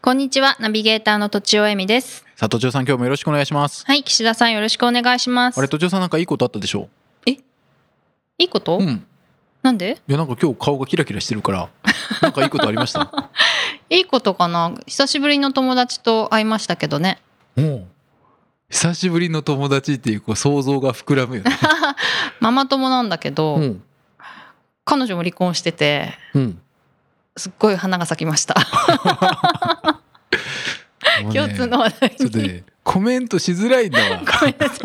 こんにちはナビゲーターのとちおえみです。佐藤さん今日もよろしくお願いします。はい岸田さんよろしくお願いします。あれとちさんなんかいいことあったでしょ？いいこと、うん。なんで？いやなんか今日顔がキラキラしてるから なんかいいことありました？いいことかな？久しぶりの友達と会いましたけどね。おう。久しぶりの友達っていうこう想像が膨らむよね。ママ友なんだけど、うん。彼女も離婚しててうん。すっごい花が咲きました 共通の話。題に、ちょっとねコメントしづらいんだわ。ごめんなさ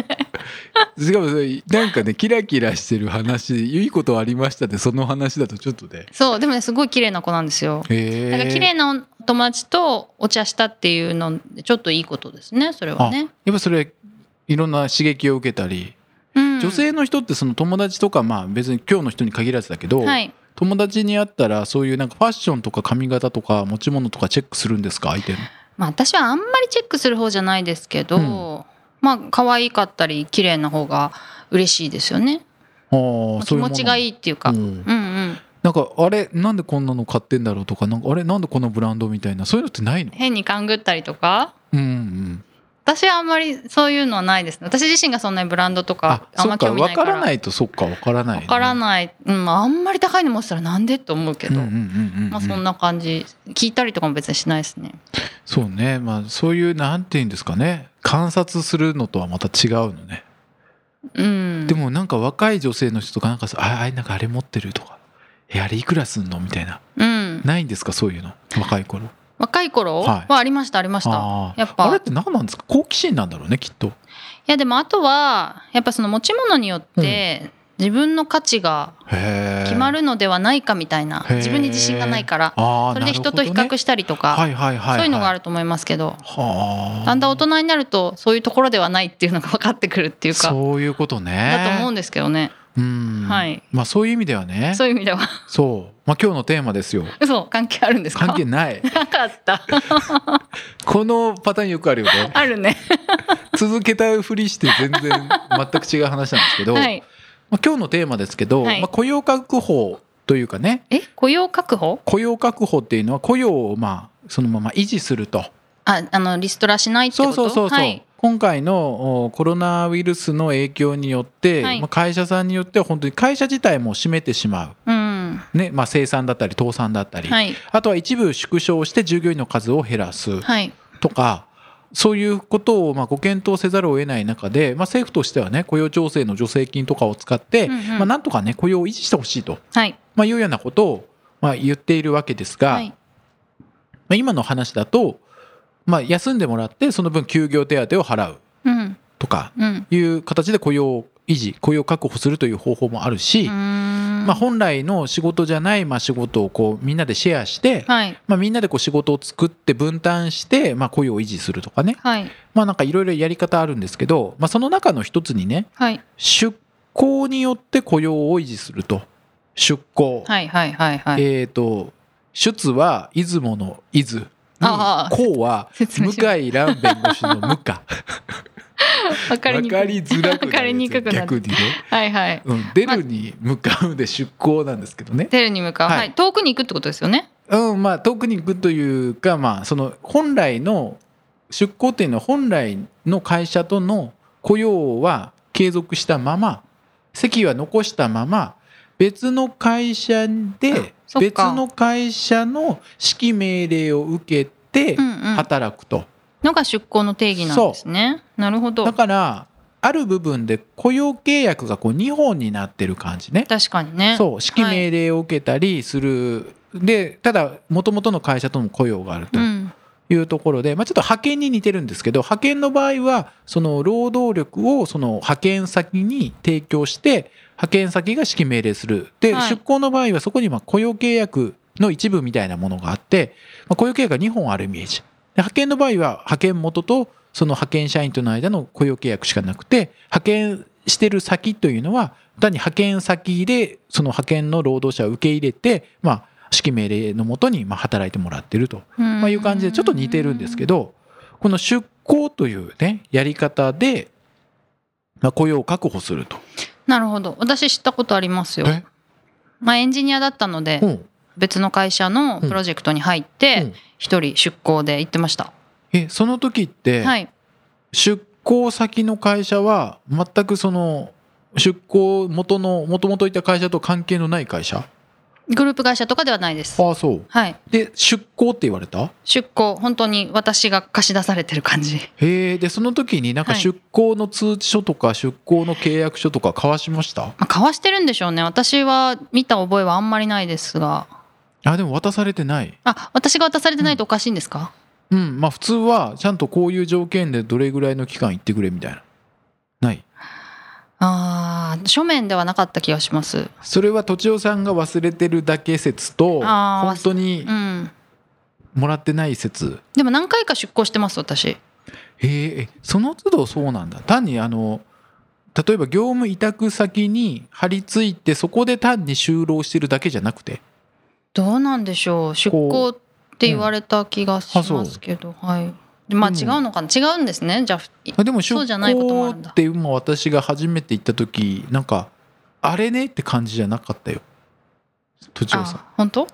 い。しかもそれなんかねキラキラしてる話いいことありましたってその話だとちょっとねそうでもねすごい綺麗な子なんですよ。へえ。だから綺麗なお友達とお茶したっていうのちょっといいことですねそれはね、やっぱそれいろんな刺激を受けたり、うん、女性の人ってその友達とかまあ別に今日の人に限らずだけど、はい友達に会ったらそういうなんかファッションとか髪型とか持ち物とかチェックするんですか？相手の。まあ私はあんまりチェックする方じゃないですけど、うん。まあ可愛かったり綺麗な方が嬉しいですよね。あー気持ちがいいいっていうか、ううんん、うん。なんかあれなんでこんなの買ってんだろうとかなんかあれなんでこのブランドみたいなそういうのってないの？変に勘ぐったりとか。うんうん私はあんまりそういうのはないですね。私自身がそんなにブランドとあか。あんま興味ないから。分からないとそっか分からない、ね、わからない、うん、あんまり高いの持ってたらなんでって思うけど、まあそんな感じ。聞いたりとかも別にしないですね。そうね。まあそういうなんていうんですかね。観察するのとはまた違うのね、うん。でもなんか若い女性の人とかなんかさああなんかあれ持ってるとか。えあれいくらすんのみたいな。うん。ないんですか？そういうの。若い頃若い頃はい。はありましたありました、やっぱ。あれって何なんですか？好奇心なんだろうねきっと。いやでもあとはやっぱその持ち物によって自分の価値が決まるのではないかみたいな自分に自信がないからそれで人と比較したりとか、そういうのがあるると思いますけどはあ。だんだん大人になるとそういうところではないっていうのが分かってくるっていうかそういうことね。だと思うんですけどねうん。はい。まあそういう意味ではね。そういう意味では。そう。まあ今日のテーマですよ。嘘。関係あるんですか？関係ない。なかった。このパターンよくあるよね。あるね。続けたふりして全然全く違う話なんですけど、はい。まあ、今日のテーマですけど、はい。まあ、雇用確保というかね。え？雇用確保？雇用確保っていうのは雇用をまあそのまま維持するとああのリストラしないってそこと？うそうそうそう、はい。今回のおコロナウイルスの影響によって、はい。まあ、会社さんによっては本当に会社自体も閉めてしまう。ん。う、ねまあ、生産だったり倒産だったり、はい。あとは一部縮小して従業員の数を減らすはい。とかそういうことをまあご検討せざるを得ない中で、まあ、政府としてはね雇用調整の助成金とかを使って、うんうん。まあ、なんとかね雇用を維持してほしいと、はい。まあ、いうようなことをまあ言っているわけですが、はい。まあ、今の話だと、まあ、休んでもらってその分休業手当を払う。うん。とかうん。いう形で雇用維持雇用確保するという方法もあるし、まあ、本来の仕事じゃないまあ仕事をこうみんなでシェアして、はい。まあ、みんなでこう仕事を作って分担してまあ雇用を維持するとかね。はい。まあなんかいろいろやり方あるんですけど、まあ、その中の一つにねはい。出向によって雇用を維持すると。出向、はいはいはいはい。えっ、と出は出雲の出にああ。公は向井蘭弁護士の無か。わかりにづらくなる逆にね、はいはい。うん、出るに向かうで出向なんですけどね、テレに向かう、はいはい、遠くに行くってことですよねうんまあ遠くに行くというかまあその本来の出向っていうのは本来の会社との雇用は継続したまま席は残したまま別の会社で別の会社の指揮命令を受けてうんうん。働くと、のが出向の定義なんですね。なるほど。だからある部分で雇用契約がこう2本になってる感じね。確かにね。そう。指揮命令を受けたりする、でただもともとの会社との雇用があると。うんいうところで、まあ、ちょっと派遣に似てるんですけど派遣の場合はその労働力をその派遣先に提供して派遣先が指揮命令する。で、はい。出向の場合はそこにまあ雇用契約の一部みたいなものがあって、まあ、雇用契約が2本あるイメージ。で派遣の場合は派遣元とその派遣社員との間の雇用契約しかなくて派遣してる先というのは単に派遣先でその派遣の労働者を受け入れて、まあ、指揮命令のもとにまあ働いてもらってると、まあ、いう感じでちょっと似てるんですけどこの出向というねやり方で、まあ、雇用を確保すると。なるほど。私知ったことありますよ。え？まあエンジニアだったのでう。ん別の会社のプロジェクトに入っうてん。一人出向で行ってました。えその時って、はい。出向先の会社は全くその出向元の元々いた会社と関係のない会社？グループ会社とかではないです。ああそう。はい。で出向って言われた？出向。本当に私が貸し出されてる感じ。へえでその時になんかはい。出向の通知書とか出向の契約書とか交わしました、まあ交わしてるんでしょうね。私は見た覚えはあんまりないですが。あでも渡されてない。あ私が渡されてないとおかしいんですか、うん。まあ普通はちゃんとこういう条件でどれぐらいの期間行ってくれみたいなああ書面ではなかった気がします。それはとちおさんが忘れてるだけ説と本当にうん。もらってない説。でも何回か出向してます私。へえその都度そうなんだ。単にあの例えば業務委託先に張り付いてそこで単に就労してるだけじゃなくて。どうなんでしょう。出向って言われた気がしますけど、はい。でまあ違うのかな？違うんですね。じゃああでも出そうじゃないこともあるんだ。向って今私が初めて行った時なんかあれねって感じじゃなかったよ。都庁さあ本当？ん。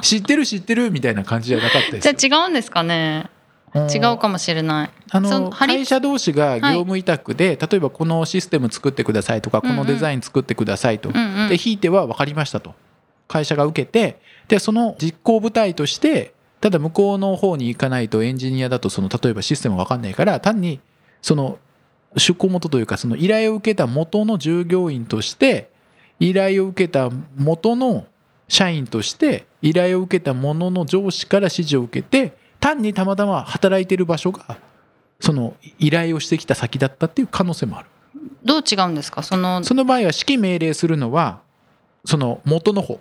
知ってる知ってるみたいな感じじゃなかったですじゃあ違うんですかね？違うかもしれない。あの会社同士が業務委託で、例えばこのシステム作ってくださいとかこのデザイン作ってくださいと、うんうん。でひいては分かりましたと。会社が受けてでその実行部隊としてただ向こうの方に行かないとエンジニアだとその例えばシステム分かんないから単にその出向元というかその依頼を受けた元の従業員として依頼を受けた元の社員として依頼を受けた者の上司から指示を受けて単にたまたま働いてる場所がその依頼をしてきた先だったっていう可能性もある。どう違うんですか？そのその場合は指揮命令するのはその元の方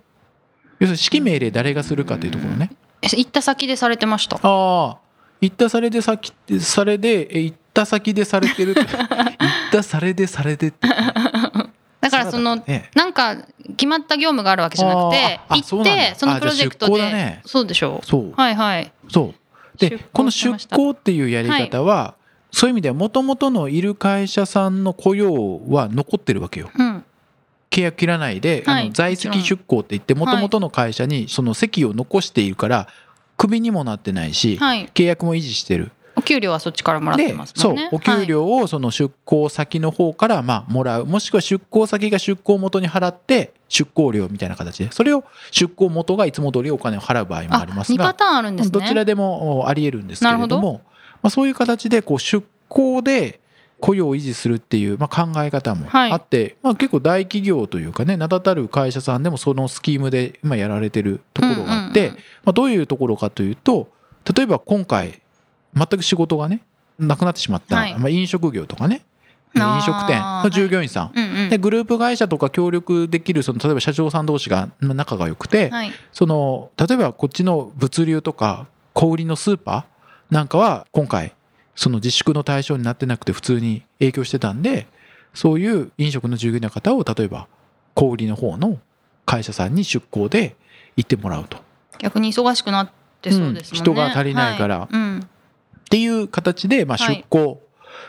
要するに指揮命令誰がするかというところね。え行った先でされてました？ああ行ったされで先されでえ行った先でされてるって。行ったされでされてって。だからそのね。なんか決まった業務があるわけじゃなくて行ってそのプロジェクトでだね。そうでしょそう。うはいはい。そう。でこの出向っていうやり方は、そういう意味ではもともとのいる会社さんの雇用は残ってるわけよ。うん契約切らないで、はいあの在籍出向って言ってもともとの会社にその席を残しているからクビにもなってないし、はい。契約も維持してる。お給料はそっちからもらってでますそうもんねお給料をその出向先の方からまあもらう。もしくは出向先が出向元に払って出向料みたいな形で。それを出向元がいつも通りお金を払う場合もあります2パがターンあるんですね。どちらでもおありえるんですけれどもまあ、そういう形でこう出向で雇用を維持するっていう、まあ、考え方もはい。あって、まあ、結構大企業というかね名だたる会社さんでもそのスキームで今やられてるところがあって、まあ、どういうところかというと例えば今回全く仕事がねなくなってしまった、はい。まあ、飲食業とかね飲食店の従業員さん、うんうん。でグループ会社とか協力できるその例えば社長さん同士が仲が良くて、はい。その例えばこっちの物流とか小売りのスーパーなんかは今回その自粛の対象になってなくて普通に影響してたんでそういう飲食の従業員の方を例えば小売りの方の会社さんに出向で行ってもらうと。逆に忙しくなってそうですね、うん人が足りないからはいうん。っていう形で、まあ、はい。出向、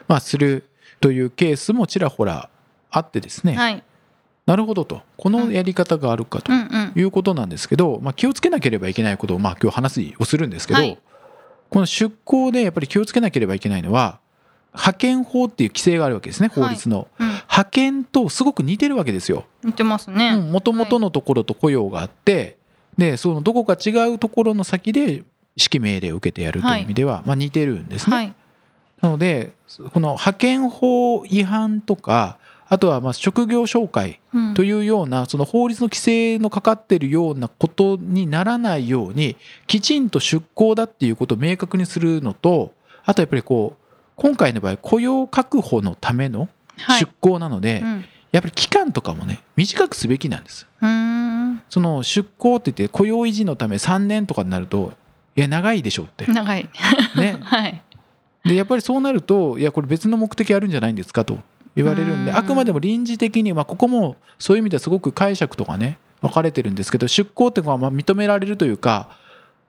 まあ、するというケースもちらほらあってですね、はい。なるほどと。このやり方があるかとうん。うんいうことなんですけど、まあ、気をつけなければいけないことを、まあ、今日話をするんですけど、はいこの出向でやっぱり気をつけなければいけないのは派遣法っていう規制があるわけですね法律の、うん。派遣とすごく似てるわけですよ。似てますね、もともとのところと雇用があってでそのどこか違うところの先で指揮命令を受けてやるという意味では、まあ、似てるんですね。はい。なのでこの派遣法違反とかあとはまあ職業紹介うん。というようなその法律の規制のかかっているようなことにならないようにきちんと出向だっていうことを明確にするのとあとやっぱりこう今回の場合雇用確保のためのはい。出向なので、うん。やっぱり期間とかもね短くすべきなんです。その出向って言って雇用維持のため3年とかになるといや長いでしょって。長い。ね。はい。でやっぱりそうなるといやこれ別の目的あるんじゃないんですかと言われるんでうん。あくまでも臨時的に、まあ、ここもそういう意味ではすごく解釈とかね分かれてるんですけど出向っていうのはまあ認められるというか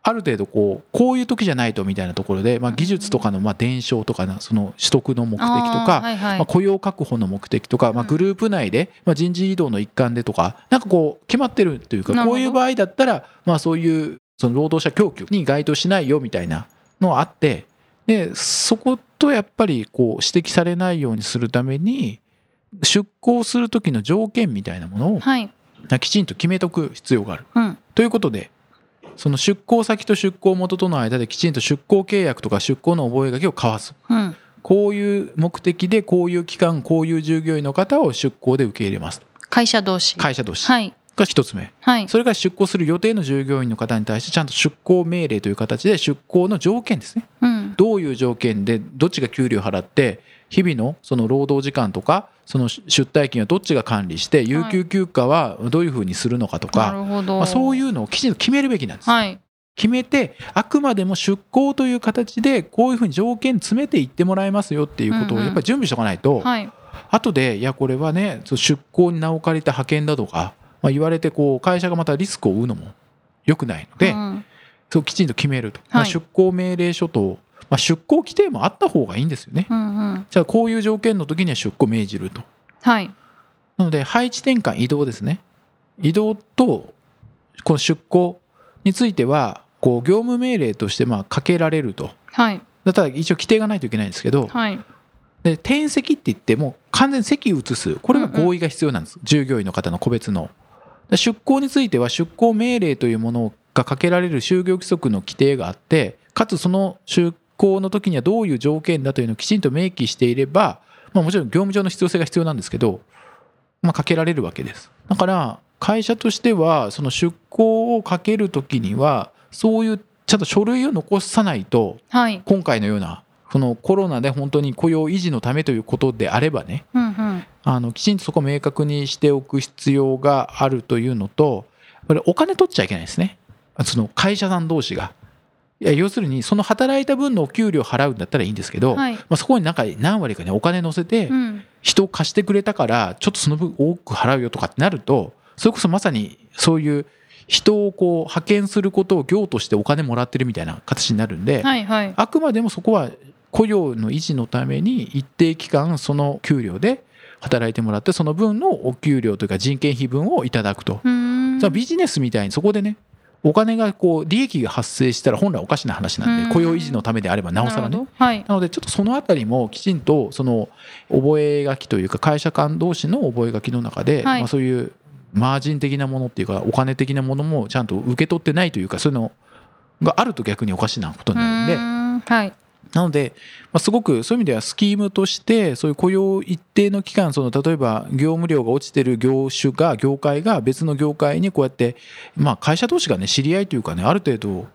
ある程度こうこういう時じゃないとみたいなところで、まあ、技術とかのまあ伝承とかなその取得の目的とか、はいはい。まあ、雇用確保の目的とか、まあ、うん。グループ内で、まあ、人事異動の一環でとかなんかこう決まってるというかこういう場合だったら、まあ、そういうその労働者供給に該当しないよみたいなのがあってでそことやっぱりこう指摘されないようにするために出向する時の条件みたいなものをはい。きちんと決めとく必要がある。うん。ということでその出向先と出向元との間できちんと出向契約とか出向の覚書を交わす。うん。こういう目的でこういう期間こういう従業員の方を出向で受け入れます。会社同士。会社同士。はい。が一つ目。はい。それから出向する予定の従業員の方に対してちゃんと出向命令という形で出向の条件ですね。うんどういう条件でどっちが給料払って日々のその労働時間とかその出退勤はどっちが管理して有給休暇はどういうふうにするのかとなか、まあ、そういうのをきちんと決めるべきなんです、はい。決めてあくまでも出向という形でこういうふうに条件詰めていってもらえますよっていうことをうんうんやっぱり準備しておかないと、はい。後でいやこれはね出向に名を借りた派遣だとか、まあ、言われてこう会社がまたリスクを負うのも良くないので、うん。そうきちんと決めると、まあ、はい。出向命令書と、まあ、出向規定もあった方がいいんですよね。うんうん。じゃあこういう条件の時には出向命じると。はい。なので配置転換移動ですね。移動とこの出向についてはこう業務命令としてまあかけられると。はい。だったら一応規定がないといけないんですけど、はい。で転籍って言ってもう完全に席移す。これが合意が必要なんです、従業員の方の個別の。で出向については出向命令というものがかけられる就業規則の規定があってかつその出向の時にはどういう条件だというのをきちんと明記していれば、まあ、もちろん業務上の必要性が必要なんですけど、まあ、かけられるわけです。だから会社としてはその出向をかける時にはそういうちゃんと書類を残さないとはい。今回のようなこのコロナで本当に雇用維持のためということであればねうんうん。あのきちんとそこを明確にしておく必要があるというのとこれお金取っちゃいけないですね。その会社さん同士が。いや要するにその働いた分のお給料払うんだったらいいんですけど、はい。まあ、そこになんか何割かねお金乗せてうん。人を貸してくれたからちょっとその分多く払うよとかってなるとそれこそまさにそういう人をこう派遣することを業としてお金もらってるみたいな形になるんで、はいはい。あくまでもそこは雇用の維持のために一定期間その給料で働いてもらってその分のお給料というか人件費分をいただくと、ビジネスみたいにそこでねお金がこう利益が発生したら本来おかしな話なんうん。で雇用維持のためであればなおさらね。はい。なのでちょっとそのあたりもきちんとその覚書というか会社間同士の覚書の中で、はい。まあ、そういうマージン的なものっていうかお金的なものもちゃんと受け取ってないというかそういうのがあると逆におかしなことになるんで。はいなので、まあ、すごくそういう意味ではスキームとしてそういう雇用一定の期間その例えば業務量が落ちてる業種が業界が別の業界にこうやって、まあ、会社同士がね知り合いというかねある程度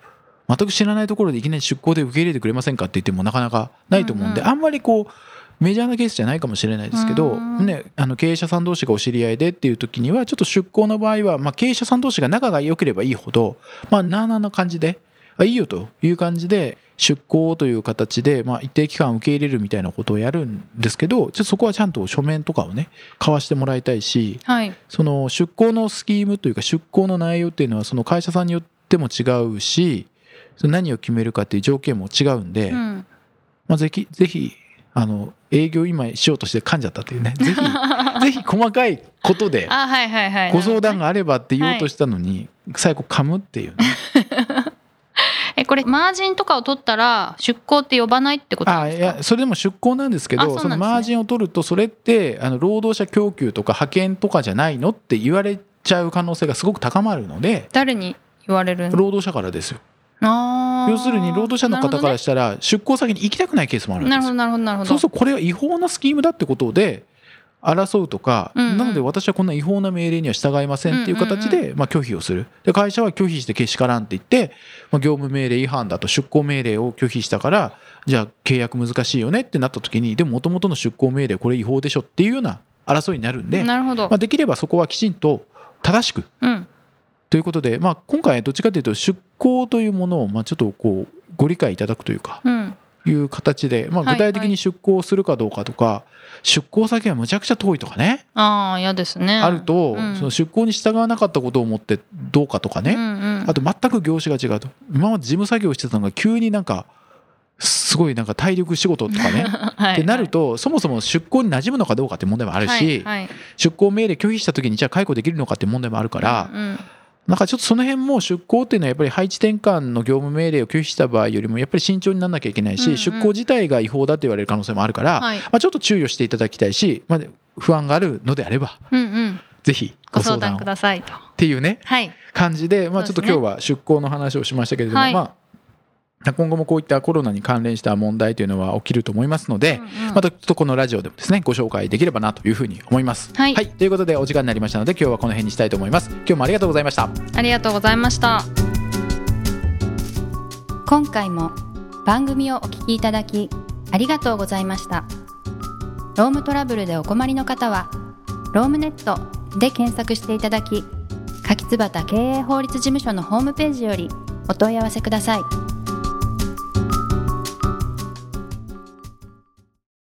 全く知らないところでいきなり出向で受け入れてくれませんかって言ってもなかなかないと思うんで、うんうん。あんまりこうメジャーなケースじゃないかもしれないですけど、うんね、あの経営者さん同士がお知り合いでっていう時にはちょっと出向の場合は、まあ、経営者さん同士が仲が良ければいいほど、まあ、なあなあな感じであいいよという感じで出向という形で、まあ、一定期間受け入れるみたいなことをやるんですけどちょそこはちゃんと書面とかをね交わしてもらいたいしはい。その出向のスキームというか出向の内容っていうのはその会社さんによっても違うしその何を決めるかっていう条件も違うんで、うん。まあ、ぜひぜひあの営業今しようとして噛んじゃったっていうね。ぜひ ぜひ細かいことであはいはいはい。ご相談があればって言おうとしたのに、最後噛むっていうね。え これマージンとかを取ったら出向って呼ばないってことですか？やそれでも出向なんですけあそうなんですね。どそのマージンを取るとそれってあの労働者供給とか派遣とかじゃないのって言われちゃう可能性がすごく高まるので誰に言われるん労働者からですよ。要するに労働者の方からしたら出向先に行きたくないケースもあるんですよ。なるほどなるほどなるほど。そうするとこれは違法なスキームだってことで争うとか、うんうん。なので私はこんな違法な命令には従いませんっていう形で、まあ、拒否をする。で会社は拒否してけしからんって言って、まあ、業務命令違反だと出向命令を拒否したからじゃあ契約難しいよねってなった時にでも元々の出向命令これ違法でしょっていうような争いになるんで、なるほど。まあ、できればそこはきちんと正しくうん。ということで、まあ、今回どっちかというと出向というものをまあちょっとこうご理解いただくというかうんいう形で、まあ、はい具体的に出向するかどうかとか、出向先がむちゃくちゃ遠いとかね、ああ嫌ですね。あると、うん。その出向に従わなかったことを思ってどうかとかね、うんうんあと全く業種が違うと。今まで事務作業してたのが急になんかすごいなんか体力仕事とかね。はいってなるとそもそも出向に馴染むのかどうかって問題もあるし、はいはい。出向命令拒否した時にじゃあ解雇できるのかって問題もあるから、うんうんなんかちょっとその辺も出向っていうのはやっぱり配置転換の業務命令を拒否した場合よりもやっぱり慎重にならなきゃいけないし、うんうん。出向自体が違法だと言われる可能性もあるから、はい。まあ、ちょっと注意をしていただきたいし、まあ、不安があるのであればうんうん。ぜひご相談くださいと。ていうねはい。感じで、まあ、ちょっと今日は出向の話をしましたけれども、はい。まあ今後もこういったコロナに関連した問題というのは起きると思いますので、うんうんまたちょっとこのラジオでもですねご紹介できればなというふうに思います。はいということでお時間になりましたので今日はこの辺にしたいと思います。今日もありがとうございました。ありがとうございました今回も番組をお聞きいただきありがとうございましたロームトラブルでお困りの方はロームネットで検索していただき柿椿経営法律事務所のホームページよりお問い合わせください